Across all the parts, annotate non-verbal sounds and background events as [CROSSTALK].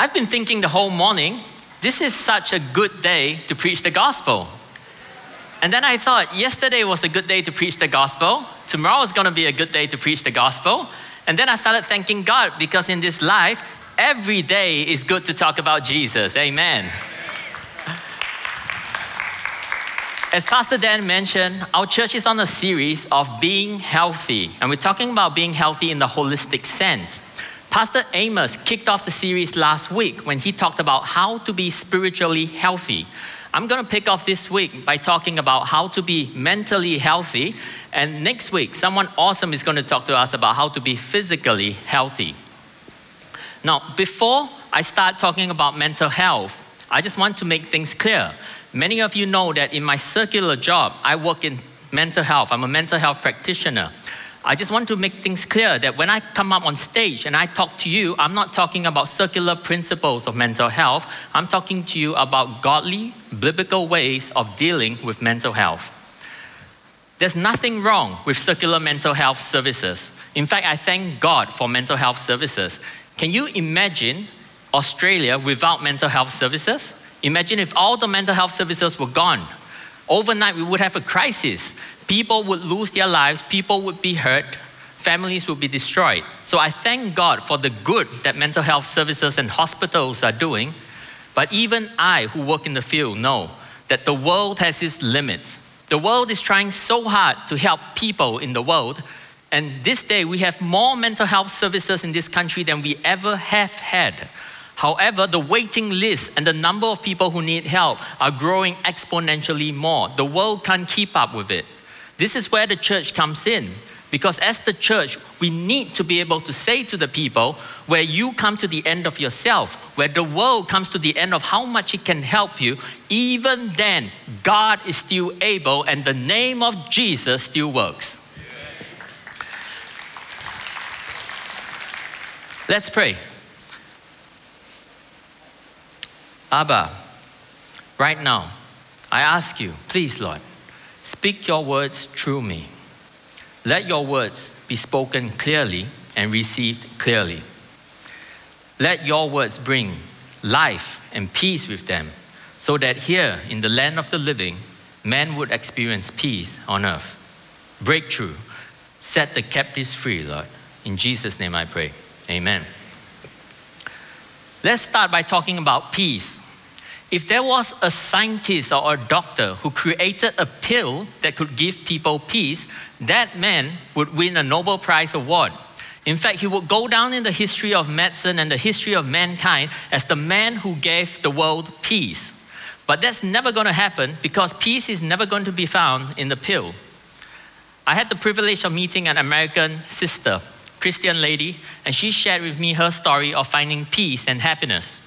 I've been thinking the whole morning, this is such a good day to preach the gospel. And then I thought, yesterday was a good day to preach the gospel. Tomorrow is going to be a good day to preach the gospel. And then I started thanking God because in this life, every day is good to talk about Jesus. Amen. As Pastor Dan mentioned, our church is on a series of being healthy, and we're talking about being healthy in the holistic sense. Pastor Amos kicked off the series last week when he talked about how to be spiritually healthy. I'm going to pick off this week by talking about how to be mentally healthy, and next week, someone awesome is going to talk to us about how to be physically healthy. Now, before I start talking about mental health, I just want to make things clear. Many of you know that in my circular job, I work in mental health. I'm a mental health practitioner. I just want to make things clear that when I come up on stage and I talk to you, I'm not talking about circular principles of mental health. I'm talking to you about godly, biblical ways of dealing with mental health. There's nothing wrong with circular mental health services. In fact, I thank God for mental health services. Can you imagine Australia without mental health services? Imagine if all the mental health services were gone. Overnight, we would have a crisis. People would lose their lives, people would be hurt, families would be destroyed. So I thank God for the good that mental health services and hospitals are doing. But even I, who work in the field, know that the world has its limits. The world is trying so hard to help people in the world. And this day, we have more mental health services in this country than we ever have had. However, the waiting list and the number of people who need help are growing exponentially more. The world can't keep up with it. This is where the church comes in. Because as the church, we need to be able to say to the people, where you come to the end of yourself, where the world comes to the end of how much it can help you, even then, God is still able and the name of Jesus still works. Let's pray. Abba, right now, I ask you, please, Lord, speak your words through me. Let your words be spoken clearly and received clearly. Let your words bring life and peace with them, so that here in the land of the living, men would experience peace on earth. Breakthrough. Set the captives free, Lord. In Jesus' name I pray. Amen. Let's start by talking about peace. If there was a scientist or a doctor who created a pill that could give people peace, that man would win a Nobel Prize award. In fact, he would go down in the history of medicine and the history of mankind as the man who gave the world peace. But that's never going to happen because peace is never going to be found in the pill. I had the privilege of meeting an American sister Christian lady, and she shared with me her story of finding peace and happiness.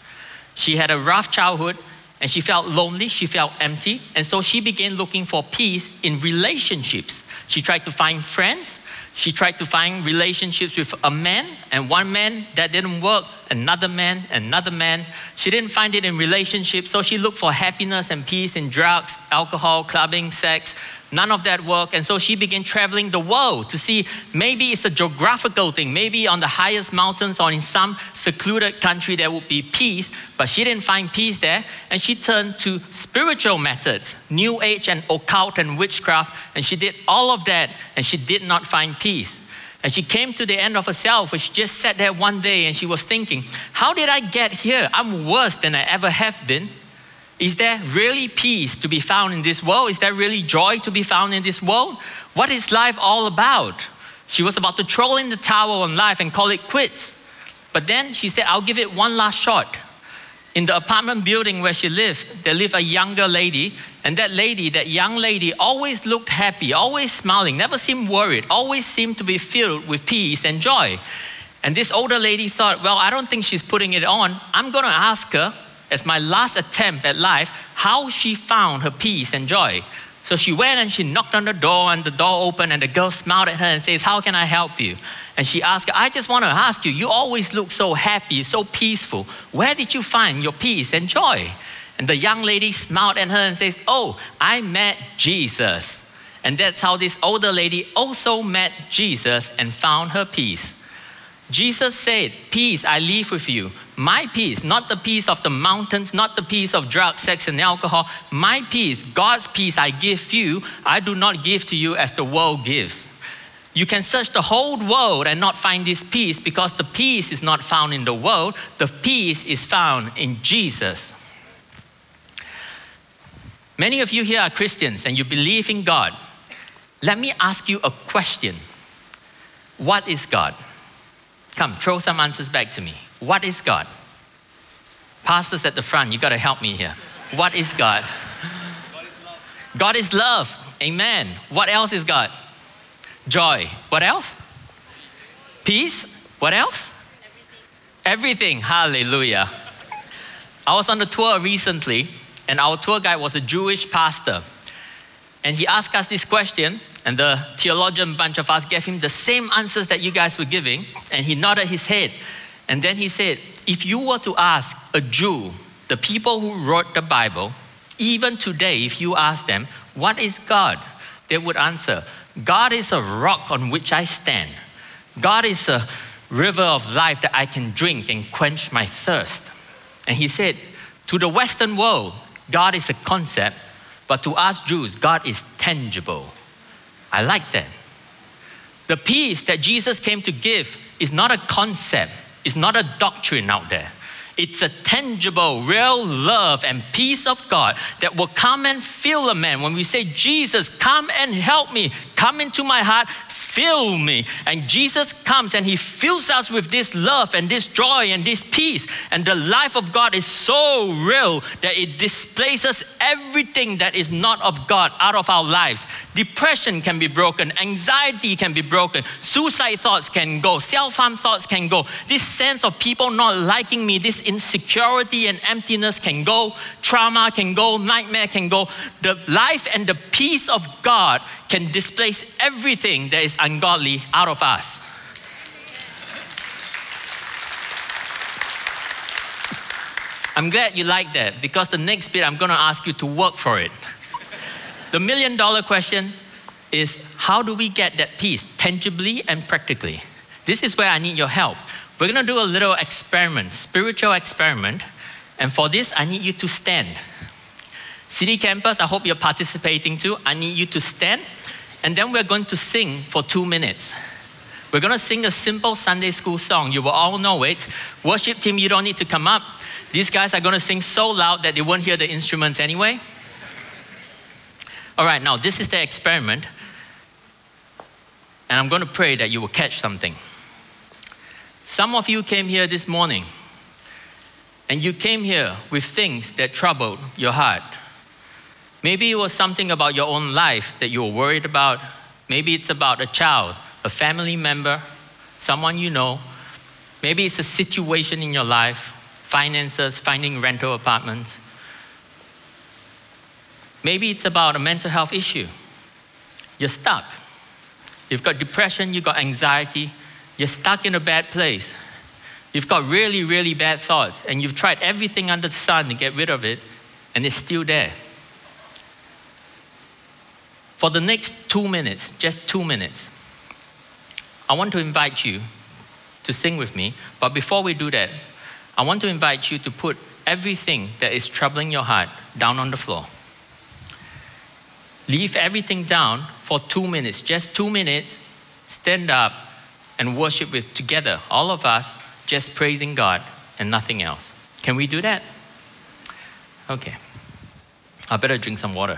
She had a rough childhood and she felt lonely, she felt empty, and so she began looking for peace in relationships. She tried to find friends, she tried to find relationships with a man, and one man that didn't work, another man, another man. She didn't find it in relationships, so she looked for happiness and peace in drugs, alcohol, clubbing, sex, None of that worked. And so she began traveling the world to see maybe it's a geographical thing. Maybe on the highest mountains or in some secluded country there would be peace. But she didn't find peace there. And she turned to spiritual methods, New Age and occult and witchcraft. And she did all of that. And she did not find peace. And she came to the end of herself. And she just sat there one day and she was thinking, How did I get here? I'm worse than I ever have been. Is there really peace to be found in this world? Is there really joy to be found in this world? What is life all about? She was about to throw in the towel on life and call it quits. But then she said, I'll give it one last shot. In the apartment building where she lived, there lived a younger lady, and that lady, that young lady, always looked happy, always smiling, never seemed worried, always seemed to be filled with peace and joy. And this older lady thought, well, I don't think she's putting it on. I'm going to ask her as my last attempt at life how she found her peace and joy. So she went and she knocked on the door, and the door opened, and the girl smiled at her and says, How can I help you? And she asked, I just want to ask you, you always look so happy, so peaceful. Where did you find your peace and joy? And the young lady smiled at her and says, Oh, I met Jesus. And that's how this older lady also met Jesus and found her peace. Jesus said, Peace I leave with you. My peace, not the peace of the mountains, not the peace of drugs, sex, and alcohol. My peace, God's peace I give you, I do not give to you as the world gives. You can search the whole world and not find this peace because the peace is not found in the world, the peace is found in Jesus. Many of you here are Christians and you believe in God. Let me ask you a question What is God? Come, throw some answers back to me. What is God? Pastors at the front, you got to help me here. What is God? God is love. God is love. Amen. What else is God? Joy. What else? Peace. What else? Everything. Everything. Hallelujah. I was on a tour recently, and our tour guide was a Jewish pastor. And he asked us this question, and the theologian bunch of us gave him the same answers that you guys were giving, and he nodded his head. And then he said, If you were to ask a Jew, the people who wrote the Bible, even today, if you ask them, What is God? they would answer, God is a rock on which I stand. God is a river of life that I can drink and quench my thirst. And he said, To the Western world, God is a concept, but to us Jews, God is tangible. I like that. The peace that Jesus came to give is not a concept, it's not a doctrine out there. It's a tangible, real love and peace of God that will come and fill a man. When we say, Jesus, come and help me, come into my heart, fill me. And Jesus comes and he fills us with this love and this joy and this peace. And the life of God is so real that it displaces everything that is not of God out of our lives. Depression can be broken, anxiety can be broken, suicide thoughts can go, self harm thoughts can go. This sense of people not liking me, this insecurity and emptiness can go, trauma can go, nightmare can go. The life and the peace of God can displace everything that is ungodly out of us. I'm glad you like that because the next bit I'm going to ask you to work for it. the million dollar question is how do we get that peace tangibly and practically? This is where I need your help. We're going to do a little experiment, spiritual experiment. And for this, I need you to stand. City campus, I hope you're participating too. I need you to stand and then we're going to sing for two minutes. We're going to sing a simple Sunday school song. You will all know it. Worship team, you don't need to come up. These guys are going to sing so loud that they won't hear the instruments anyway. All right, now this is the experiment. And I'm going to pray that you will catch something. Some of you came here this morning, and you came here with things that troubled your heart Maybe it was something about your own life that you were worried about. Maybe it's about a child, a family member, someone you know. Maybe it's a situation in your life, finances, finding rental apartments. Maybe it's about a mental health issue. You're stuck. You've got depression, you've got anxiety, you're stuck in a bad place. You've got really, really bad thoughts, and you've tried everything under the sun to get rid of it, and it's still there. For the next two minutes, just two minutes, I want to invite you to sing with me. But before we do that, I want to invite you to put everything that is troubling your heart down on the floor. Leave everything down for two minutes, just two minutes. Stand up and worship with together, all of us, just praising God and nothing else. Can we do that? Okay. I better drink some water.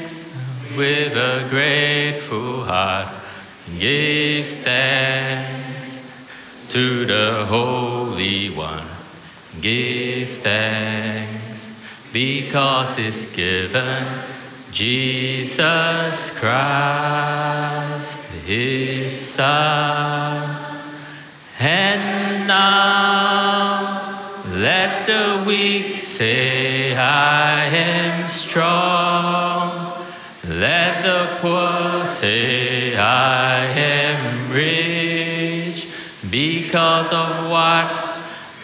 with a grateful heart. Give thanks to the Holy One. Give thanks because it's given Jesus Christ his son. And now let the weak say, I am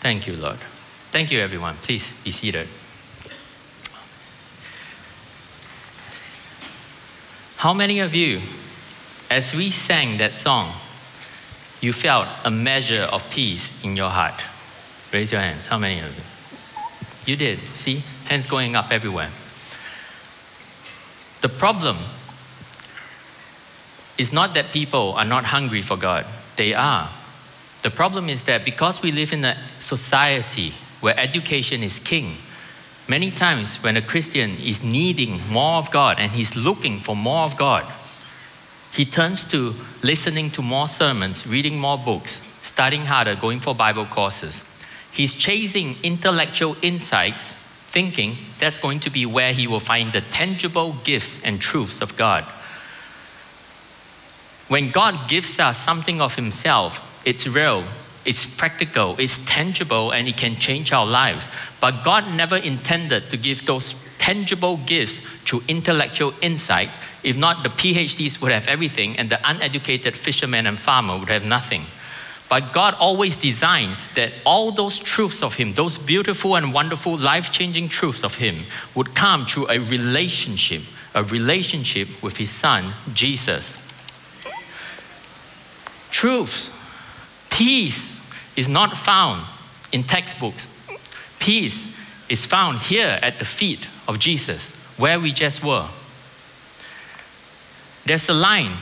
Thank you, Lord. Thank you, everyone. Please be seated. How many of you, as we sang that song, you felt a measure of peace in your heart? Raise your hands. How many of you? You did. See? Hands going up everywhere. The problem is not that people are not hungry for God, they are. The problem is that because we live in a society where education is king, many times when a Christian is needing more of God and he's looking for more of God, he turns to listening to more sermons, reading more books, studying harder, going for Bible courses. He's chasing intellectual insights, thinking that's going to be where he will find the tangible gifts and truths of God. When God gives us something of Himself, it's real, it's practical, it's tangible, and it can change our lives. But God never intended to give those tangible gifts through intellectual insights. If not, the PhDs would have everything, and the uneducated fisherman and farmer would have nothing. But God always designed that all those truths of Him, those beautiful and wonderful, life changing truths of Him, would come through a relationship, a relationship with His Son, Jesus. Truth, peace is not found in textbooks. Peace is found here at the feet of Jesus, where we just were. There's a line,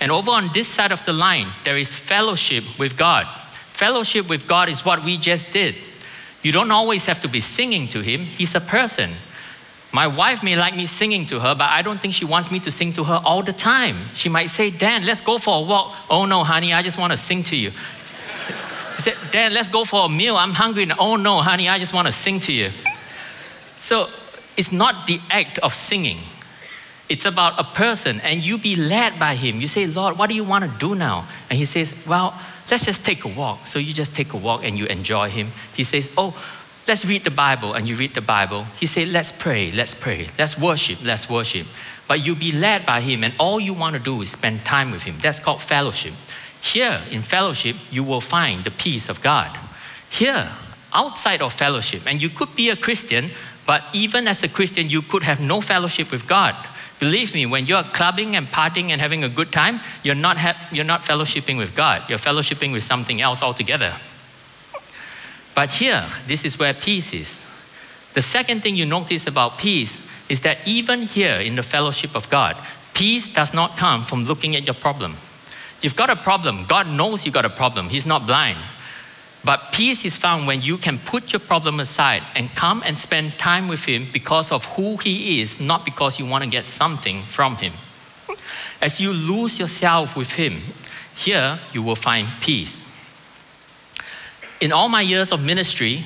and over on this side of the line, there is fellowship with God. Fellowship with God is what we just did. You don't always have to be singing to Him, He's a person. My wife may like me singing to her, but I don't think she wants me to sing to her all the time. She might say, Dan, let's go for a walk. Oh no, honey, I just want to sing to you. Said, Dan, let's go for a meal. I'm hungry. And, Oh no, honey, I just want to sing to you. So it's not the act of singing. It's about a person, and you be led by him. You say, Lord, what do you want to do now? And he says, Well, let's just take a walk. So you just take a walk and you enjoy him. He says, Oh, let's read the Bible, and you read the Bible. He said, Let's pray, let's pray, let's worship, let's worship. But you be led by him, and all you want to do is spend time with him. That's called fellowship. Here in fellowship, you will find the peace of God. Here, outside of fellowship, and you could be a Christian, but even as a Christian, you could have no fellowship with God. Believe me, when you're clubbing and partying and having a good time, you're not, ha- you're not fellowshipping with God. You're fellowshipping with something else altogether. But here, this is where peace is. The second thing you notice about peace is that even here in the fellowship of God, peace does not come from looking at your problem. You've got a problem. God knows you've got a problem. He's not blind. But peace is found when you can put your problem aside and come and spend time with Him because of who He is, not because you want to get something from Him. As you lose yourself with Him, here you will find peace. In all my years of ministry,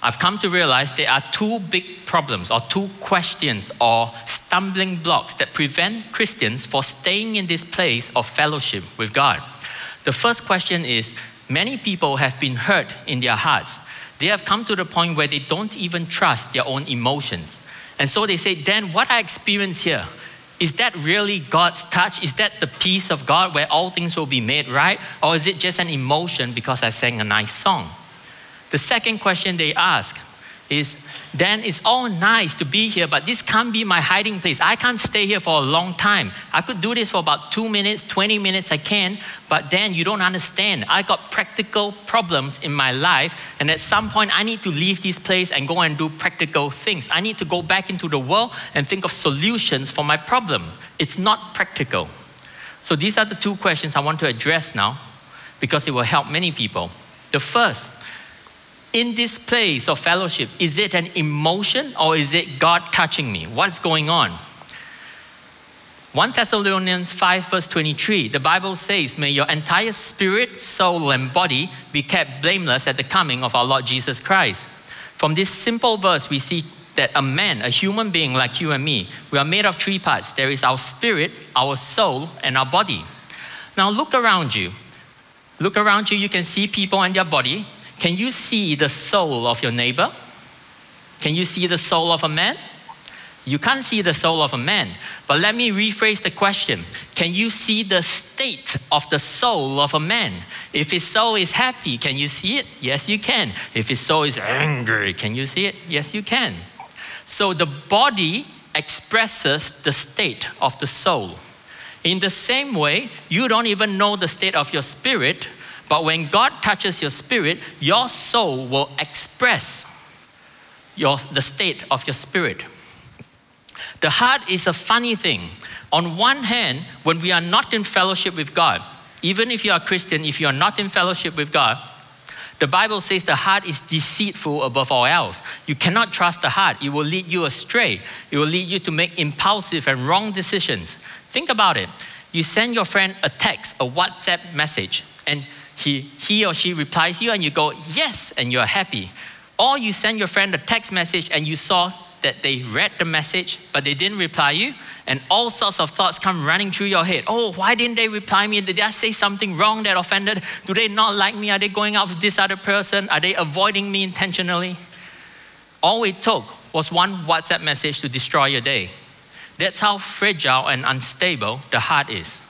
I've come to realize there are two big problems or two questions or stumbling blocks that prevent Christians from staying in this place of fellowship with God. The first question is many people have been hurt in their hearts. They have come to the point where they don't even trust their own emotions. And so they say, Dan, what I experience here, is that really God's touch? Is that the peace of God where all things will be made right? Or is it just an emotion because I sang a nice song? The second question they ask is then it's all nice to be here, but this can't be my hiding place. I can't stay here for a long time. I could do this for about two minutes, 20 minutes, I can, but then you don't understand. I got practical problems in my life, and at some point I need to leave this place and go and do practical things. I need to go back into the world and think of solutions for my problem. It's not practical. So these are the two questions I want to address now because it will help many people. The first, in this place of fellowship, is it an emotion or is it God touching me? What's going on? 1 Thessalonians 5, verse 23, the Bible says, May your entire spirit, soul, and body be kept blameless at the coming of our Lord Jesus Christ. From this simple verse, we see that a man, a human being like you and me, we are made of three parts there is our spirit, our soul, and our body. Now look around you. Look around you, you can see people and their body. Can you see the soul of your neighbor? Can you see the soul of a man? You can't see the soul of a man. But let me rephrase the question Can you see the state of the soul of a man? If his soul is happy, can you see it? Yes, you can. If his soul is angry, can you see it? Yes, you can. So the body expresses the state of the soul. In the same way, you don't even know the state of your spirit but when God touches your spirit, your soul will express your, the state of your spirit. The heart is a funny thing. On one hand, when we are not in fellowship with God, even if you are a Christian, if you are not in fellowship with God, the Bible says the heart is deceitful above all else. You cannot trust the heart, it will lead you astray. It will lead you to make impulsive and wrong decisions. Think about it. You send your friend a text, a WhatsApp message, and he, he or she replies you and you go, yes, and you're happy. Or you send your friend a text message and you saw that they read the message, but they didn't reply you, and all sorts of thoughts come running through your head. Oh, why didn't they reply me? Did I say something wrong that offended? Do they not like me? Are they going out with this other person? Are they avoiding me intentionally? All it took was one WhatsApp message to destroy your day. That's how fragile and unstable the heart is.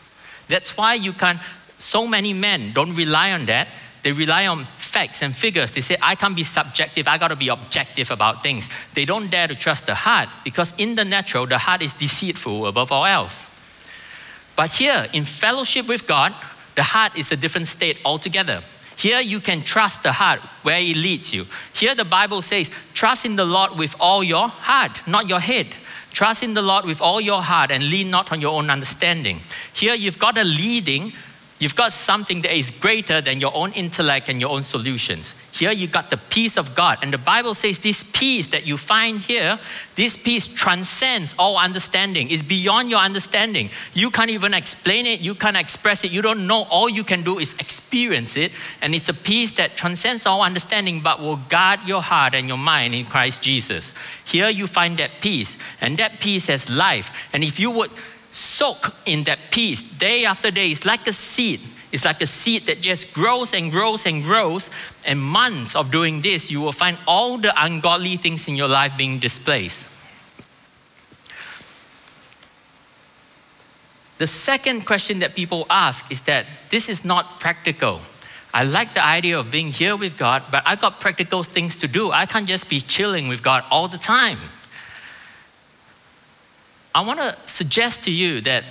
That's why you can so many men don't rely on that. They rely on facts and figures. They say, I can't be subjective, I gotta be objective about things. They don't dare to trust the heart because, in the natural, the heart is deceitful above all else. But here, in fellowship with God, the heart is a different state altogether. Here you can trust the heart where it leads you. Here the Bible says, trust in the Lord with all your heart, not your head. Trust in the Lord with all your heart and lean not on your own understanding. Here you've got a leading You've got something that is greater than your own intellect and your own solutions. Here you got the peace of God. And the Bible says this peace that you find here, this peace transcends all understanding. It's beyond your understanding. You can't even explain it, you can't express it, you don't know. All you can do is experience it. And it's a peace that transcends all understanding but will guard your heart and your mind in Christ Jesus. Here you find that peace. And that peace has life. And if you would soak in that peace day after day. It's like a seed. It's like a seed that just grows and grows and grows. And months of doing this, you will find all the ungodly things in your life being displaced. The second question that people ask is that this is not practical. I like the idea of being here with God, but I got practical things to do. I can't just be chilling with God all the time. I want to suggest to you that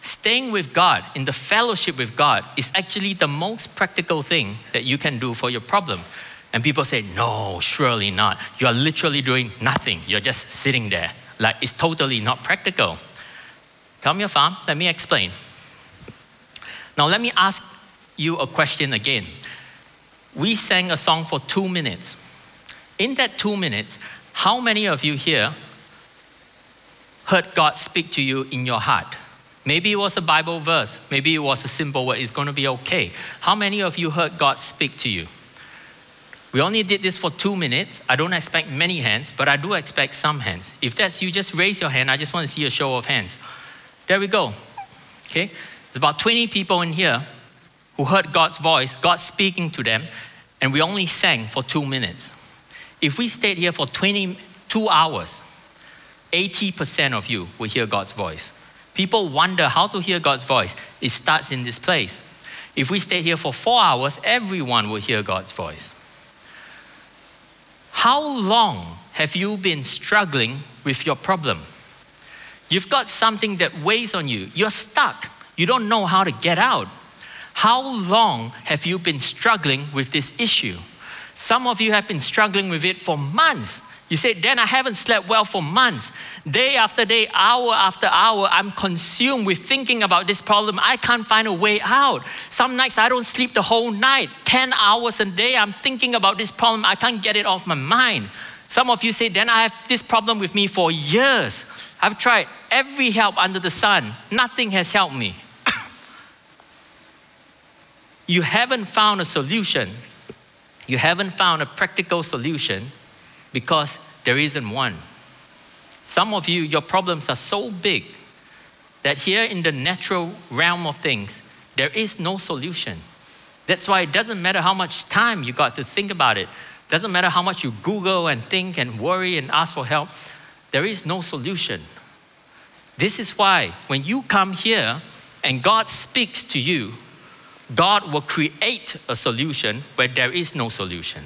staying with God, in the fellowship with God, is actually the most practical thing that you can do for your problem. And people say, no, surely not. You are literally doing nothing. You're just sitting there. Like it's totally not practical. Come here, farm. Let me explain. Now, let me ask you a question again. We sang a song for two minutes. In that two minutes, how many of you here heard God speak to you in your heart? Maybe it was a Bible verse. Maybe it was a simple word. It's going to be okay. How many of you heard God speak to you? We only did this for two minutes. I don't expect many hands, but I do expect some hands. If that's you, just raise your hand. I just want to see a show of hands. There we go. Okay? There's about 20 people in here who heard God's voice, God speaking to them, and we only sang for two minutes. If we stayed here for 22 hours, 80% of you will hear God's voice. People wonder how to hear God's voice. It starts in this place. If we stay here for four hours, everyone will hear God's voice. How long have you been struggling with your problem? You've got something that weighs on you. You're stuck. You don't know how to get out. How long have you been struggling with this issue? Some of you have been struggling with it for months. You say, Then I haven't slept well for months. Day after day, hour after hour, I'm consumed with thinking about this problem. I can't find a way out. Some nights I don't sleep the whole night. 10 hours a day, I'm thinking about this problem. I can't get it off my mind. Some of you say, Then I have this problem with me for years. I've tried every help under the sun, nothing has helped me. [COUGHS] you haven't found a solution. You haven't found a practical solution because there isn't one. Some of you, your problems are so big that here in the natural realm of things, there is no solution. That's why it doesn't matter how much time you got to think about it. Doesn't matter how much you Google and think and worry and ask for help. There is no solution. This is why when you come here and God speaks to you, God will create a solution where there is no solution.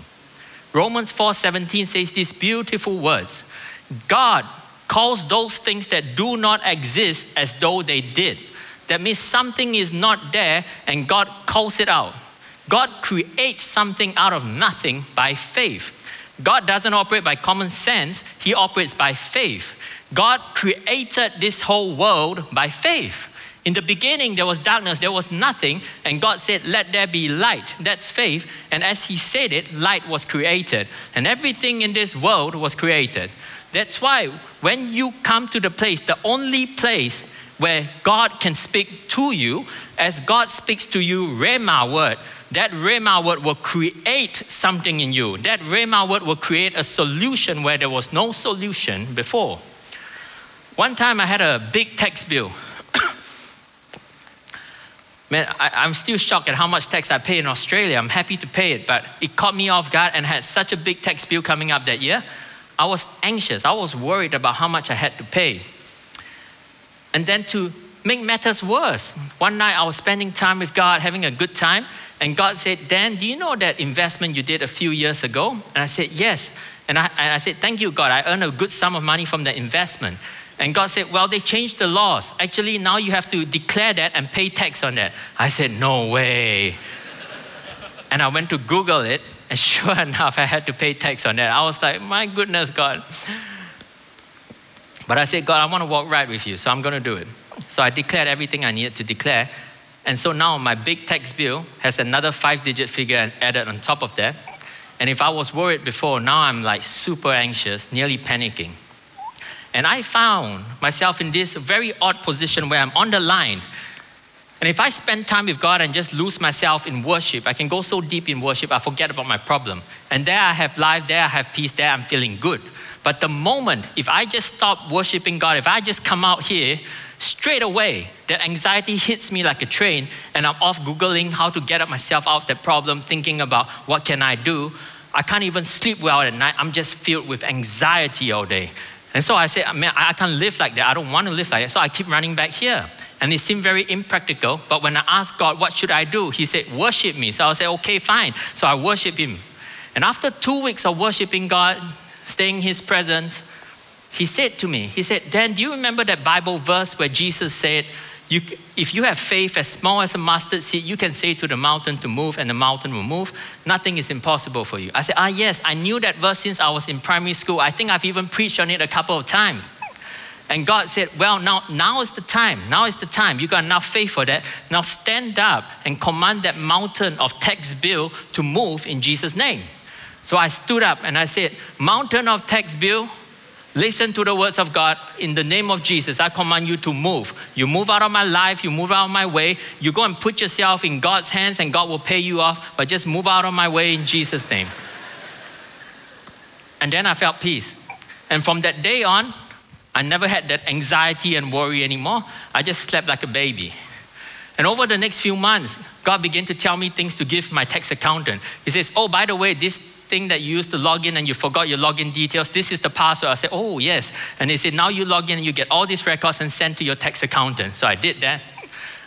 Romans 4:17 says these beautiful words. God calls those things that do not exist as though they did. That means something is not there and God calls it out. God creates something out of nothing by faith. God doesn't operate by common sense, He operates by faith. God created this whole world by faith. In the beginning, there was darkness, there was nothing, and God said, Let there be light. That's faith. And as He said it, light was created. And everything in this world was created. That's why when you come to the place, the only place where God can speak to you, as God speaks to you, Rhema word, that Rhema word will create something in you. That Rhema word will create a solution where there was no solution before. One time I had a big tax bill. Man, I, am still shocked at how much tax I pay in Australia. I'm happy to pay it, but it caught me off guard and had such a big tax bill coming up that year. I was anxious. I was worried about how much I had to pay. And then to make matters worse, one night I was spending time with God, having a good time, and God said, Dan, do you know that investment you did a few years ago? And I said, Yes. And I, and I said, Thank you, God. I earned a good sum of money from that investment. And God said, Well, they changed the laws. Actually, now you have to declare that and pay tax on that. I said, No way. and I went to Google it, and [LAUGHS] sure enough, I had to pay tax on that. I was like, My goodness, God. But I said, God, I want to walk right with you, so I'm going to do it. So I declared everything I needed to declare. And so now my big tax bill has another five digit figure added on top of that. And if I was worried before, now I'm like super anxious, nearly panicking. And I found myself in this very odd position where I'm on the line. And if I spend time with God and just lose myself in worship, I can go so deep in worship, I forget about my problem. And there I have life, there I have peace, there I'm feeling good. But the moment, if I just stop worshiping God, if I just come out here, straight away, that anxiety hits me like a train, and I'm off Googling how to get myself out of that problem, thinking about what can I do. I can't even sleep well at night. I'm just filled with anxiety all day. And so I said, man, I can't live like that. I don't want to live like that. So I keep running back here. And it seemed very impractical. But when I asked God, what should I do? He said, worship me. So I said, okay, fine. So I worship him. And after two weeks of worshiping God, staying in his presence, he said to me, he said, Dan, do you remember that Bible verse where Jesus said, you, if you have faith as small as a mustard seed, you can say to the mountain to move and the mountain will move. Nothing is impossible for you. I said, Ah, yes, I knew that verse since I was in primary school. I think I've even preached on it a couple of times. And God said, Well, now, now is the time. Now is the time. You got enough faith for that. Now stand up and command that mountain of tax bill to move in Jesus' name. So I stood up and I said, Mountain of tax bill, Listen to the words of God. In the name of Jesus, I command you to move. You move out of my life, you move out of my way. You go and put yourself in God's hands, and God will pay you off, but just move out of my way in Jesus' name. And then I felt peace. And from that day on, I never had that anxiety and worry anymore. I just slept like a baby. And over the next few months, God began to tell me things to give my tax accountant. He says, Oh, by the way, this thing that you used to log in and you forgot your login details. This is the password. I said, oh, yes. And they said, now you log in and you get all these records and send to your tax accountant. So I did that.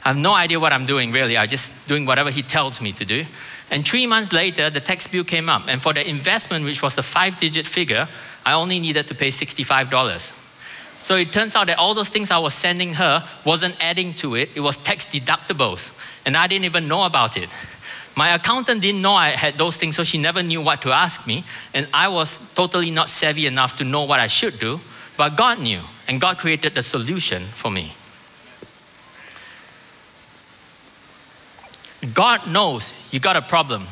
I have no idea what I'm doing really. I'm just doing whatever he tells me to do. And three months later, the tax bill came up. And for the investment, which was a five digit figure, I only needed to pay $65. So it turns out that all those things I was sending her wasn't adding to it, it was tax deductibles. And I didn't even know about it. My accountant didn't know I had those things, so she never knew what to ask me. And I was totally not savvy enough to know what I should do. But God knew, and God created the solution for me. God knows you got a problem.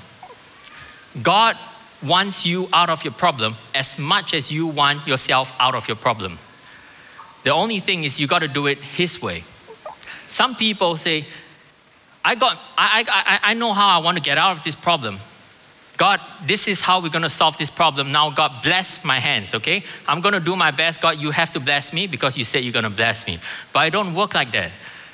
God wants you out of your problem as much as you want yourself out of your problem. The only thing is you got to do it His way. Some people say, I, got, I, I, I know how I want to get out of this problem. God, this is how we're going to solve this problem. Now, God, bless my hands, okay? I'm going to do my best. God, you have to bless me because you said you're going to bless me. But I don't work like that.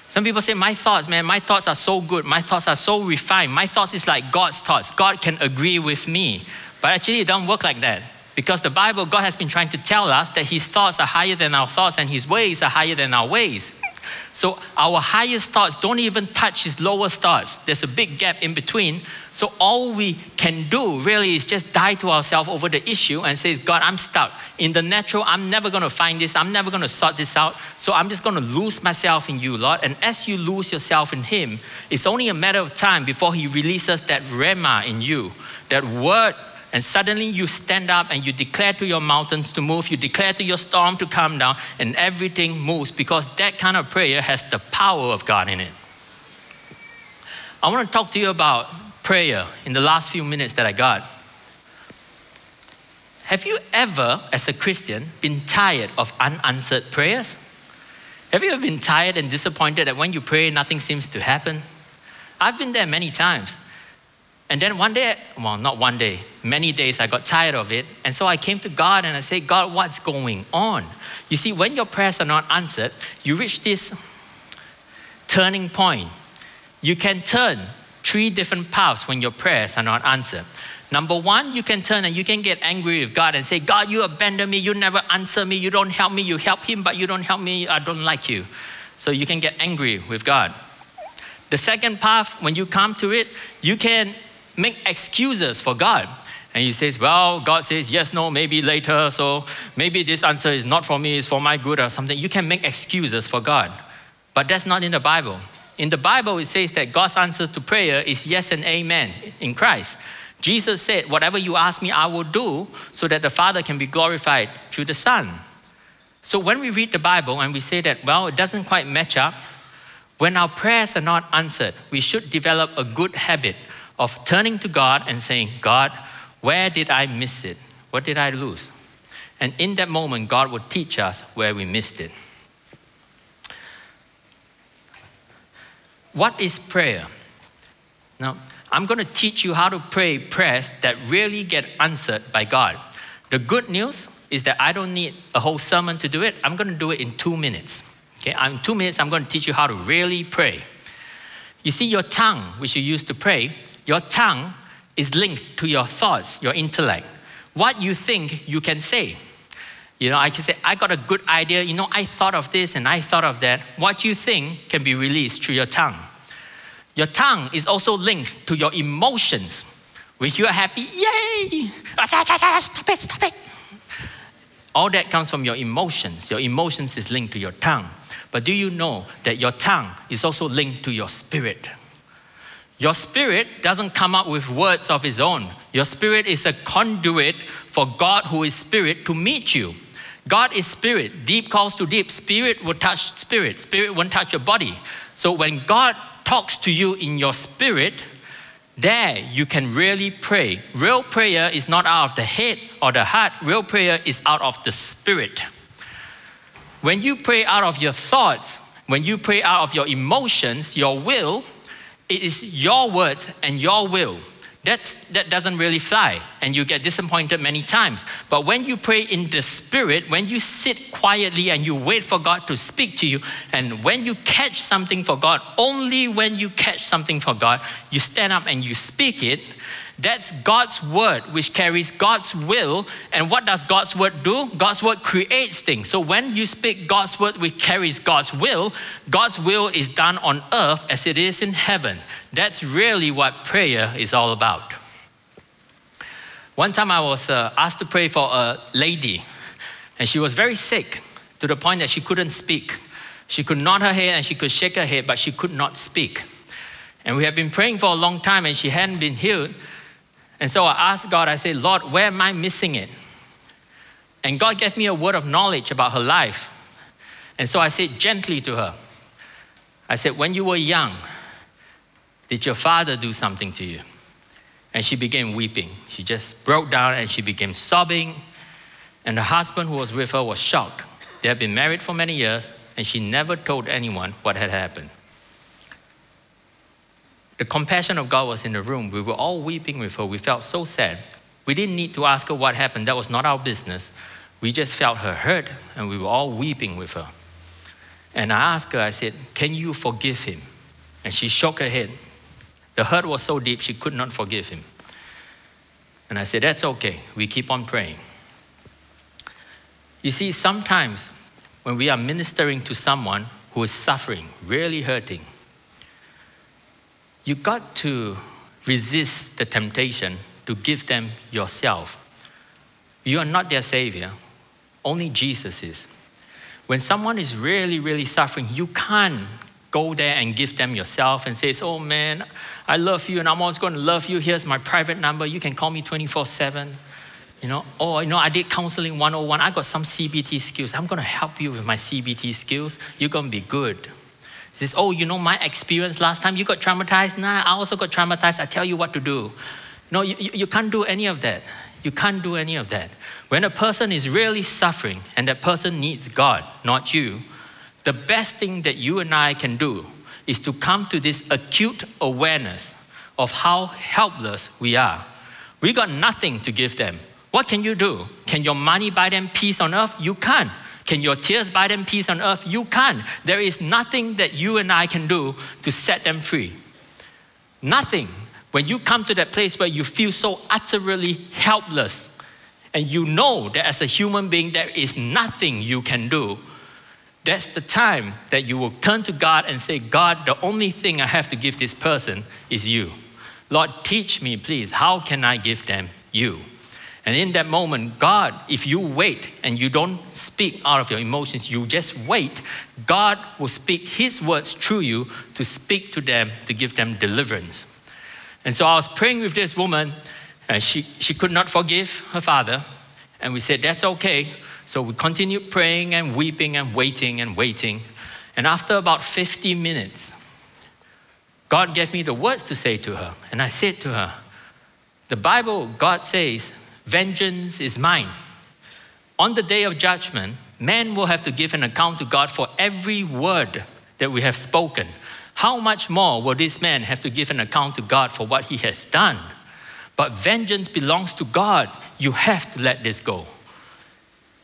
Some people say, My thoughts, man, my thoughts are so good. My thoughts are so refined. My thoughts is like God's thoughts. God can agree with me. But actually, it don't work like that. Because the Bible, God has been trying to tell us that His thoughts are higher than our thoughts and His ways are higher than our ways. So our highest thoughts don't even touch his lowest thoughts. There's a big gap in between. So all we can do really is just die to ourselves over the issue and say, God, I'm stuck. In the natural, I'm never going to find this. I'm never going to sort this out. So I'm just going to lose myself in you, Lord. And as you lose yourself in him, it's only a matter of time before he releases that Rhema in you, that word and suddenly you stand up and you declare to your mountains to move, you declare to your storm to come down, and everything moves because that kind of prayer has the power of God in it. I want to talk to you about prayer in the last few minutes that I got. Have you ever, as a Christian, been tired of unanswered prayers? Have you ever been tired and disappointed that when you pray, nothing seems to happen? I've been there many times. And then one day, well, not one day, many days, I got tired of it. And so I came to God and I said, God, what's going on? You see, when your prayers are not answered, you reach this turning point. You can turn three different paths when your prayers are not answered. Number one, you can turn and you can get angry with God and say, God, you abandon me, you never answer me, you don't help me, you help him, but you don't help me, I don't like you. So you can get angry with God. The second path, when you come to it, you can make excuses for God. And he says, Well, God says, yes, no, maybe later, so maybe this answer is not for me, it's for my good or something. You can make excuses for God. But that's not in the Bible. In the Bible, it says that God's answer to prayer is yes and amen in Christ. Jesus said, Whatever you ask me, I will do, so that the Father can be glorified through the Son. So when we read the Bible and we say that, well, it doesn't quite match up, when our prayers are not answered, we should develop a good habit of turning to God and saying, God, where did I miss it? What did I lose? And in that moment, God would teach us where we missed it. What is prayer? Now, I'm going to teach you how to pray prayers that really get answered by God. The good news is that I don't need a whole sermon to do it. I'm going to do it in two minutes. Okay, in two minutes, I'm going to teach you how to really pray. You see, your tongue, which you use to pray, your tongue is linked to your thoughts, your intellect. What you think, you can say. You know, I can say, I got a good idea. You know, I thought of this and I thought of that. What you think can be released through your tongue. Your tongue is also linked to your emotions. When you are happy, yay! Stop it, stop it. All that comes from your emotions. Your emotions is linked to your tongue. But do you know that your tongue is also linked to your spirit? Your spirit doesn't come up with words of its own. Your spirit is a conduit for God, who is spirit, to meet you. God is spirit. Deep calls to deep. Spirit will touch spirit. Spirit won't touch your body. So when God talks to you in your spirit, there you can really pray. Real prayer is not out of the head or the heart, real prayer is out of the spirit. When you pray out of your thoughts, when you pray out of your emotions, your will, it is your words and your will. That's, that doesn't really fly, and you get disappointed many times. But when you pray in the Spirit, when you sit quietly and you wait for God to speak to you, and when you catch something for God, only when you catch something for God, you stand up and you speak it, That's God's word, which carries God's will. And what does God's word do? God's word creates things. So when you speak God's word, which carries God's will, God's will is done on earth as it is in heaven. That's really what prayer is all about. One time I was uh, asked to pray for a lady, and she was very sick to the point that she couldn't speak. She could nod her head and she could shake her head, but she could not speak. And we had been praying for a long time and she hadn't been healed. And so I asked God, I said, Lord, where am I missing it? And God gave me a word of knowledge about her life. And so I said gently to her, I said, When you were young, did your father do something to you? And she began weeping. She just broke down and she began sobbing. And her husband, who was with her, was shocked. They had been married for many years, and she never told anyone what had happened. The compassion of God was in the room. We were all weeping with her. We felt so sad. We didn't need to ask her what happened, that was not our business. We just felt her hurt, and we were all weeping with her. And I asked her, I said, Can you forgive him? And she shook her head. The hurt was so deep, she could not forgive him. And I said, That's okay. We keep on praying. You see, sometimes when we are ministering to someone who is suffering, really hurting, you got to resist the temptation to give them yourself. You are not their savior, only Jesus is. When someone is really, really suffering, you can't go there and give them yourself and say, Oh man, I love you and I'm always going to love you. Here's my private number. You can call me 24 7. You know, oh, you know, I did counseling 101. I got some CBT skills. I'm going to help you with my CBT skills. You're going to be good. He says, oh, you know, my experience last time, you got traumatized. Nah, I also got traumatized. I tell you what to do. No, you, you can't do any of that. You can't do any of that. When a person is really suffering and that person needs God, not you, the best thing that you and I can do is to come to this acute awareness of how helpless we are. We got nothing to give them. What can you do? Can your money buy them peace on earth? You can't. Can your tears buy them peace on earth? You can't. There is nothing that you and I can do to set them free. Nothing. When you come to that place where you feel so utterly helpless, and you know that as a human being there is nothing you can do, that's the time that you will turn to God and say, God, the only thing I have to give this person is you. Lord, teach me, please. How can I give them you? And in that moment, God, if you wait and you don't speak out of your emotions, you just wait, God will speak His words through you to speak to them, to give them deliverance. And so I was praying with this woman, and she, she could not forgive her father. And we said, That's okay. So we continued praying and weeping and waiting and waiting. And after about 50 minutes, God gave me the words to say to her. And I said to her, The Bible, God says, Vengeance is mine. On the day of judgment, man will have to give an account to God for every word that we have spoken. How much more will this man have to give an account to God for what he has done? But vengeance belongs to God. You have to let this go.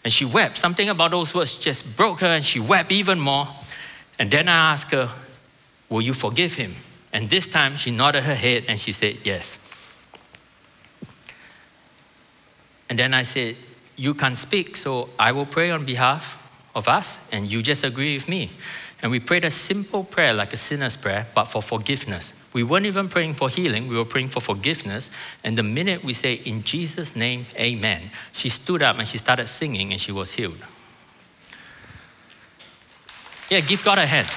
And she wept. Something about those words just broke her, and she wept even more. And then I asked her, Will you forgive him? And this time she nodded her head and she said, Yes. And then I said, You can't speak, so I will pray on behalf of us, and you just agree with me. And we prayed a simple prayer, like a sinner's prayer, but for forgiveness. We weren't even praying for healing, we were praying for forgiveness. And the minute we say, In Jesus' name, amen, she stood up and she started singing and she was healed. Yeah, give God a hand.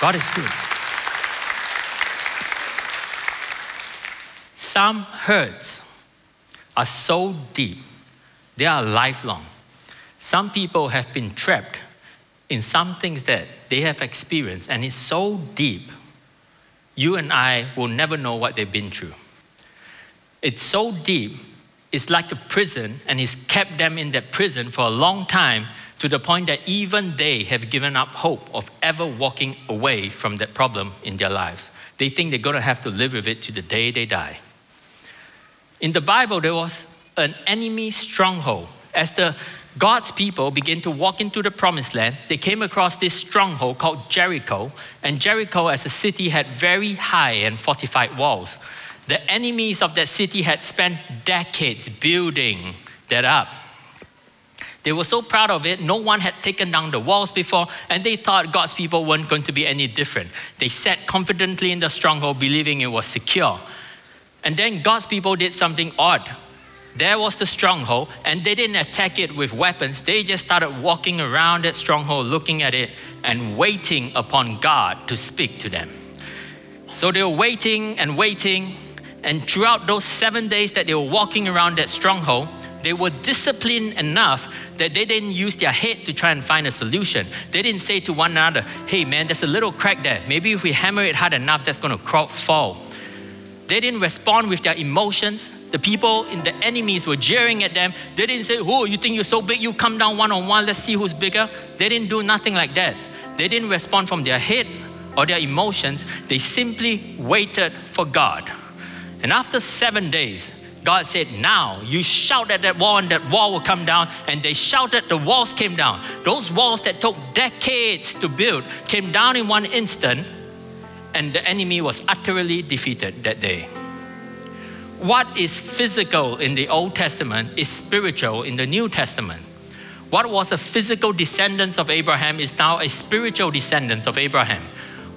God is good. Some hurts are so deep they are lifelong. Some people have been trapped in some things that they have experienced, and it's so deep, you and I will never know what they've been through. It's so deep, it's like a prison, and it's kept them in that prison for a long time to the point that even they have given up hope of ever walking away from that problem in their lives. They think they're going to have to live with it to the day they die. In the Bible, there was an enemy stronghold. As the God's people began to walk into the promised land, they came across this stronghold called Jericho. And Jericho, as a city, had very high and fortified walls. The enemies of that city had spent decades building that up. They were so proud of it, no one had taken down the walls before, and they thought God's people weren't going to be any different. They sat confidently in the stronghold, believing it was secure. And then God's people did something odd. There was the stronghold, and they didn't attack it with weapons. They just started walking around that stronghold, looking at it, and waiting upon God to speak to them. So they were waiting and waiting, and throughout those seven days that they were walking around that stronghold, they were disciplined enough that they didn't use their head to try and find a solution. They didn't say to one another, hey man, there's a little crack there. Maybe if we hammer it hard enough, that's going to fall. They didn't respond with their emotions. The people in the enemies were jeering at them. They didn't say, Oh, you think you're so big, you come down one on one, let's see who's bigger. They didn't do nothing like that. They didn't respond from their head or their emotions. They simply waited for God. And after seven days, God said, Now you shout at that wall, and that wall will come down. And they shouted, the walls came down. Those walls that took decades to build came down in one instant, and the enemy was utterly defeated that day. What is physical in the Old Testament is spiritual in the New Testament. What was a physical descendant of Abraham is now a spiritual descendant of Abraham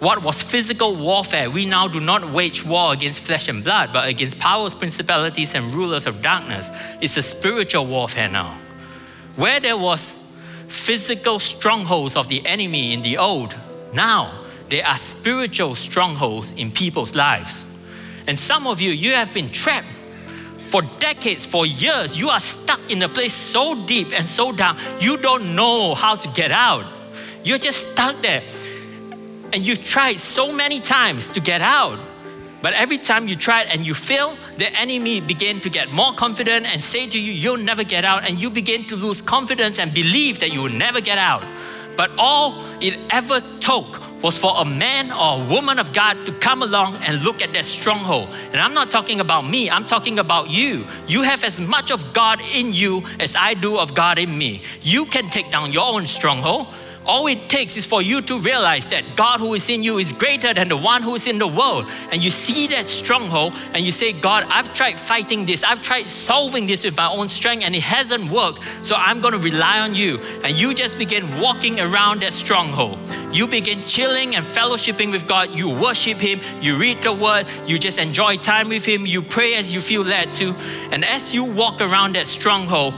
what was physical warfare, we now do not wage war against flesh and blood, but against powers, principalities, and rulers of darkness. It's a spiritual warfare now. Where there was physical strongholds of the enemy in the old, now there are spiritual strongholds in people's lives. And some of you, you have been trapped for decades, for years. You are stuck in a place so deep and so dark, you don't know how to get out. You're just stuck there and you tried so many times to get out. But every time you tried and you fail, the enemy began to get more confident and say to you, You'll never get out. And you begin to lose confidence and believe that you will never get out. But all it ever took was for a man or a woman of God to come along and look at that stronghold. And I'm not talking about me, I'm talking about you. You have as much of God in you as I do of God in me. You can take down your own stronghold. All it takes is for you to realize that God who is in you is greater than the one who is in the world. And you see that stronghold and you say, God, I've tried fighting this, I've tried solving this with my own strength and it hasn't worked. So I'm going to rely on you. And you just begin walking around that stronghold. You begin chilling and fellowshipping with God. You worship Him, you read the Word, you just enjoy time with Him, you pray as you feel led to. And as you walk around that stronghold,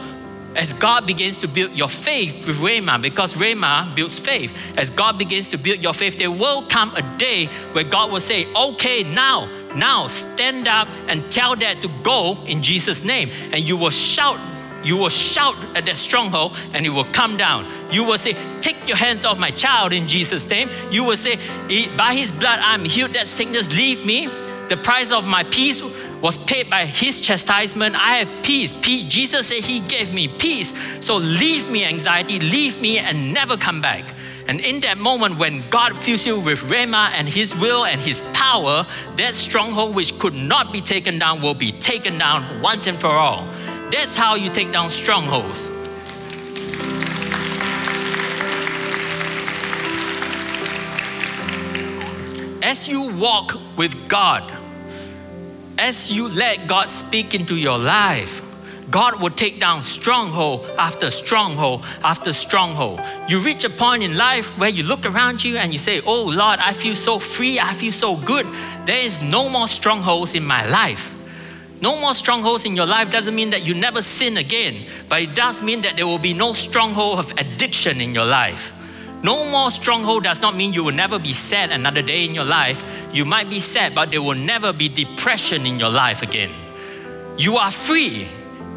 as God begins to build your faith with Rhema, because Rhema builds faith, as God begins to build your faith, there will come a day where God will say, Okay, now, now stand up and tell that to go in Jesus' name. And you will shout, you will shout at that stronghold and it will come down. You will say, Take your hands off my child in Jesus' name. You will say, By his blood I'm healed, that sickness leave me. The price of my peace was paid by his chastisement. I have peace. peace. Jesus said he gave me peace. So leave me anxiety, leave me and never come back. And in that moment, when God fills you with Rhema and His will and His power, that stronghold which could not be taken down will be taken down once and for all. That's how you take down strongholds. As you walk with God, as you let God speak into your life, God will take down stronghold after stronghold after stronghold. You reach a point in life where you look around you and you say, Oh Lord, I feel so free, I feel so good. There is no more strongholds in my life. No more strongholds in your life doesn't mean that you never sin again, but it does mean that there will be no stronghold of addiction in your life. No more stronghold does not mean you will never be sad another day in your life. You might be sad, but there will never be depression in your life again. You are free.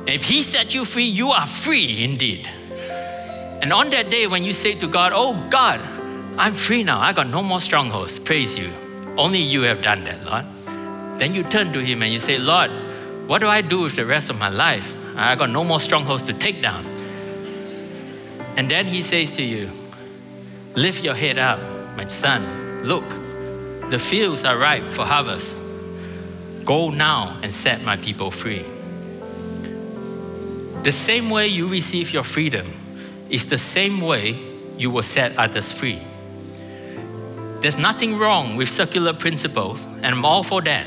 If He set you free, you are free indeed. And on that day, when you say to God, Oh God, I'm free now, I got no more strongholds, praise you. Only you have done that, Lord. Then you turn to Him and you say, Lord, what do I do with the rest of my life? I got no more strongholds to take down. And then He says to you, Lift your head up, my son. Look, the fields are ripe for harvest. Go now and set my people free. The same way you receive your freedom is the same way you will set others free. There's nothing wrong with circular principles, and I'm all for that.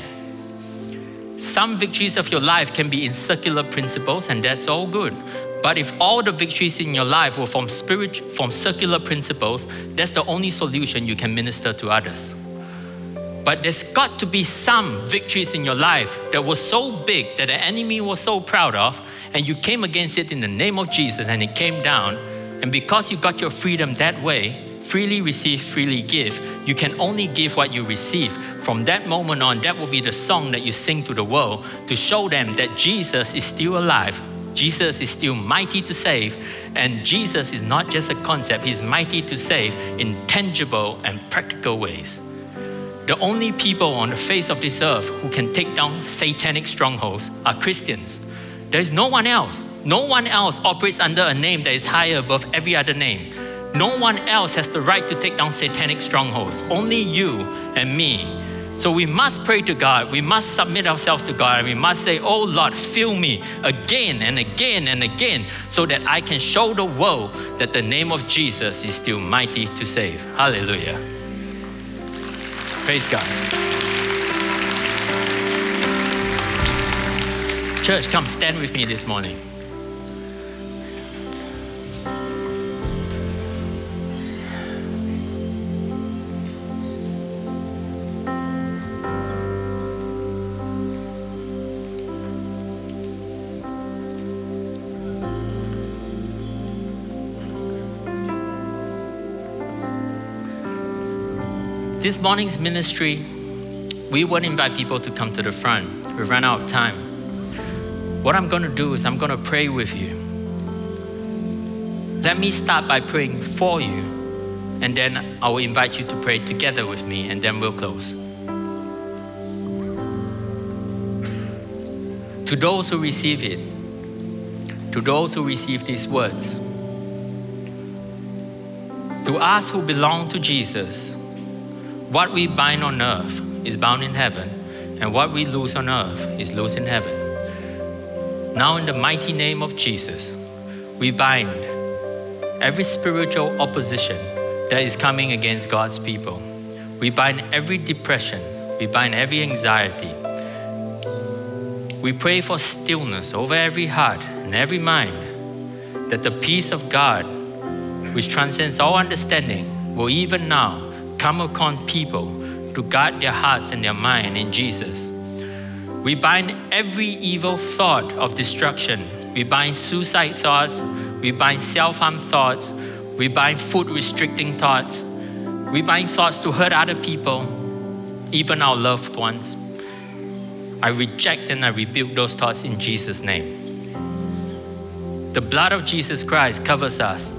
Some victories of your life can be in circular principles, and that's all good. But if all the victories in your life were from spirit, from circular principles, that's the only solution you can minister to others. But there's got to be some victories in your life that were so big that the enemy was so proud of, and you came against it in the name of Jesus, and it came down. And because you got your freedom that way, freely receive, freely give, you can only give what you receive. From that moment on, that will be the song that you sing to the world to show them that Jesus is still alive. Jesus is still mighty to save, and Jesus is not just a concept, He's mighty to save in tangible and practical ways. The only people on the face of this earth who can take down satanic strongholds are Christians. There is no one else. No one else operates under a name that is higher above every other name. No one else has the right to take down satanic strongholds. Only you and me. So we must pray to God. We must submit ourselves to God. And we must say, Oh Lord, fill me again and again and again so that I can show the world that the name of Jesus is still mighty to save. Hallelujah. Praise God. Church, come stand with me this morning. This morning's ministry, we won't invite people to come to the front. We ran out of time. What I'm going to do is I'm going to pray with you. Let me start by praying for you, and then I will invite you to pray together with me, and then we'll close. To those who receive it, to those who receive these words, to us who belong to Jesus, what we bind on earth is bound in heaven, and what we lose on earth is loose in heaven. Now, in the mighty name of Jesus, we bind every spiritual opposition that is coming against God's people. We bind every depression, we bind every anxiety. We pray for stillness over every heart and every mind, that the peace of God, which transcends all understanding, will even now come upon people to guard their hearts and their mind in Jesus. We bind every evil thought of destruction. We bind suicide thoughts. We bind self harm thoughts. We bind food restricting thoughts. We bind thoughts to hurt other people, even our loved ones. I reject and I rebuke those thoughts in Jesus' name. The blood of Jesus Christ covers us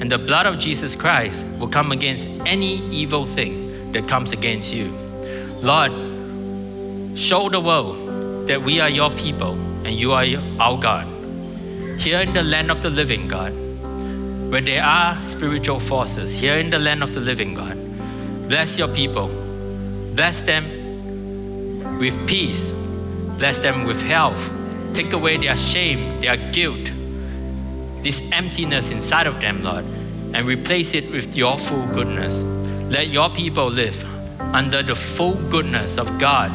and the blood of Jesus Christ will come against any evil thing that comes against you. Lord, show the world that we are your people and you are our God. Here in the land of the living God, where there are spiritual forces, here in the land of the living God, bless your people. Bless them with peace. Bless them with health. Take away their shame, their guilt, this emptiness inside of them, Lord, and replace it with your full goodness. Let your people live under the full goodness of God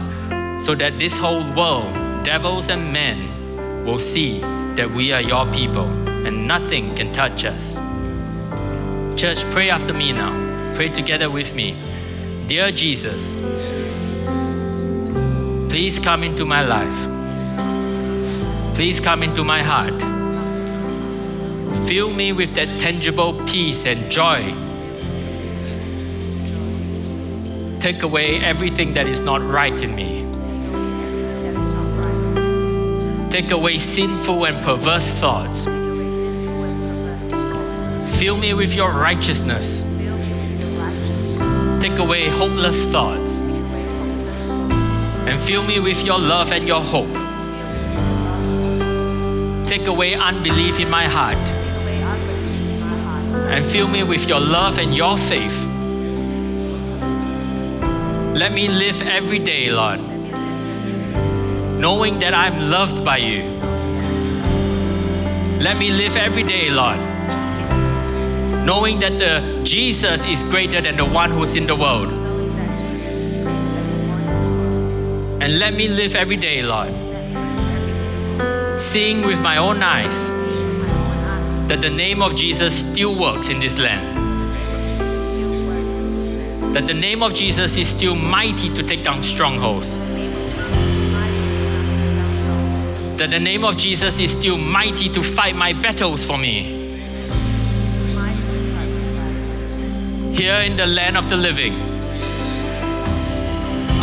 so that this whole world, devils and men, will see that we are your people and nothing can touch us. Church, pray after me now. Pray together with me. Dear Jesus, please come into my life. Please come into my heart Fill me with that tangible peace and joy. Take away everything that is not right in me. Take away sinful and perverse thoughts. Fill me with your righteousness. Take away hopeless thoughts. And fill me with your love and your hope. Take away unbelief in my heart and fill me with your love and your faith. Let me live every day, Lord, knowing that I'm loved by you. Let me live every day, Lord, knowing that the Jesus is greater than the one who's in the world. And let me live every day, Lord, seeing with my own eyes that the name of Jesus still works in this land. That the name of Jesus is still mighty to take down strongholds. That the name of Jesus is still mighty to fight my battles for me. Here in the land of the living,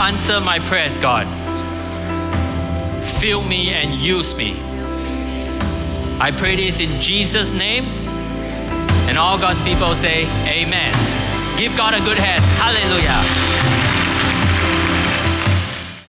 answer my prayers, God. Fill me and use me. I pray this in Jesus' name. And all God's people say, Amen. Give God a good hand. Hallelujah.